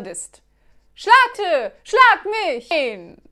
bist. Schlagte, schlag mich! Nein.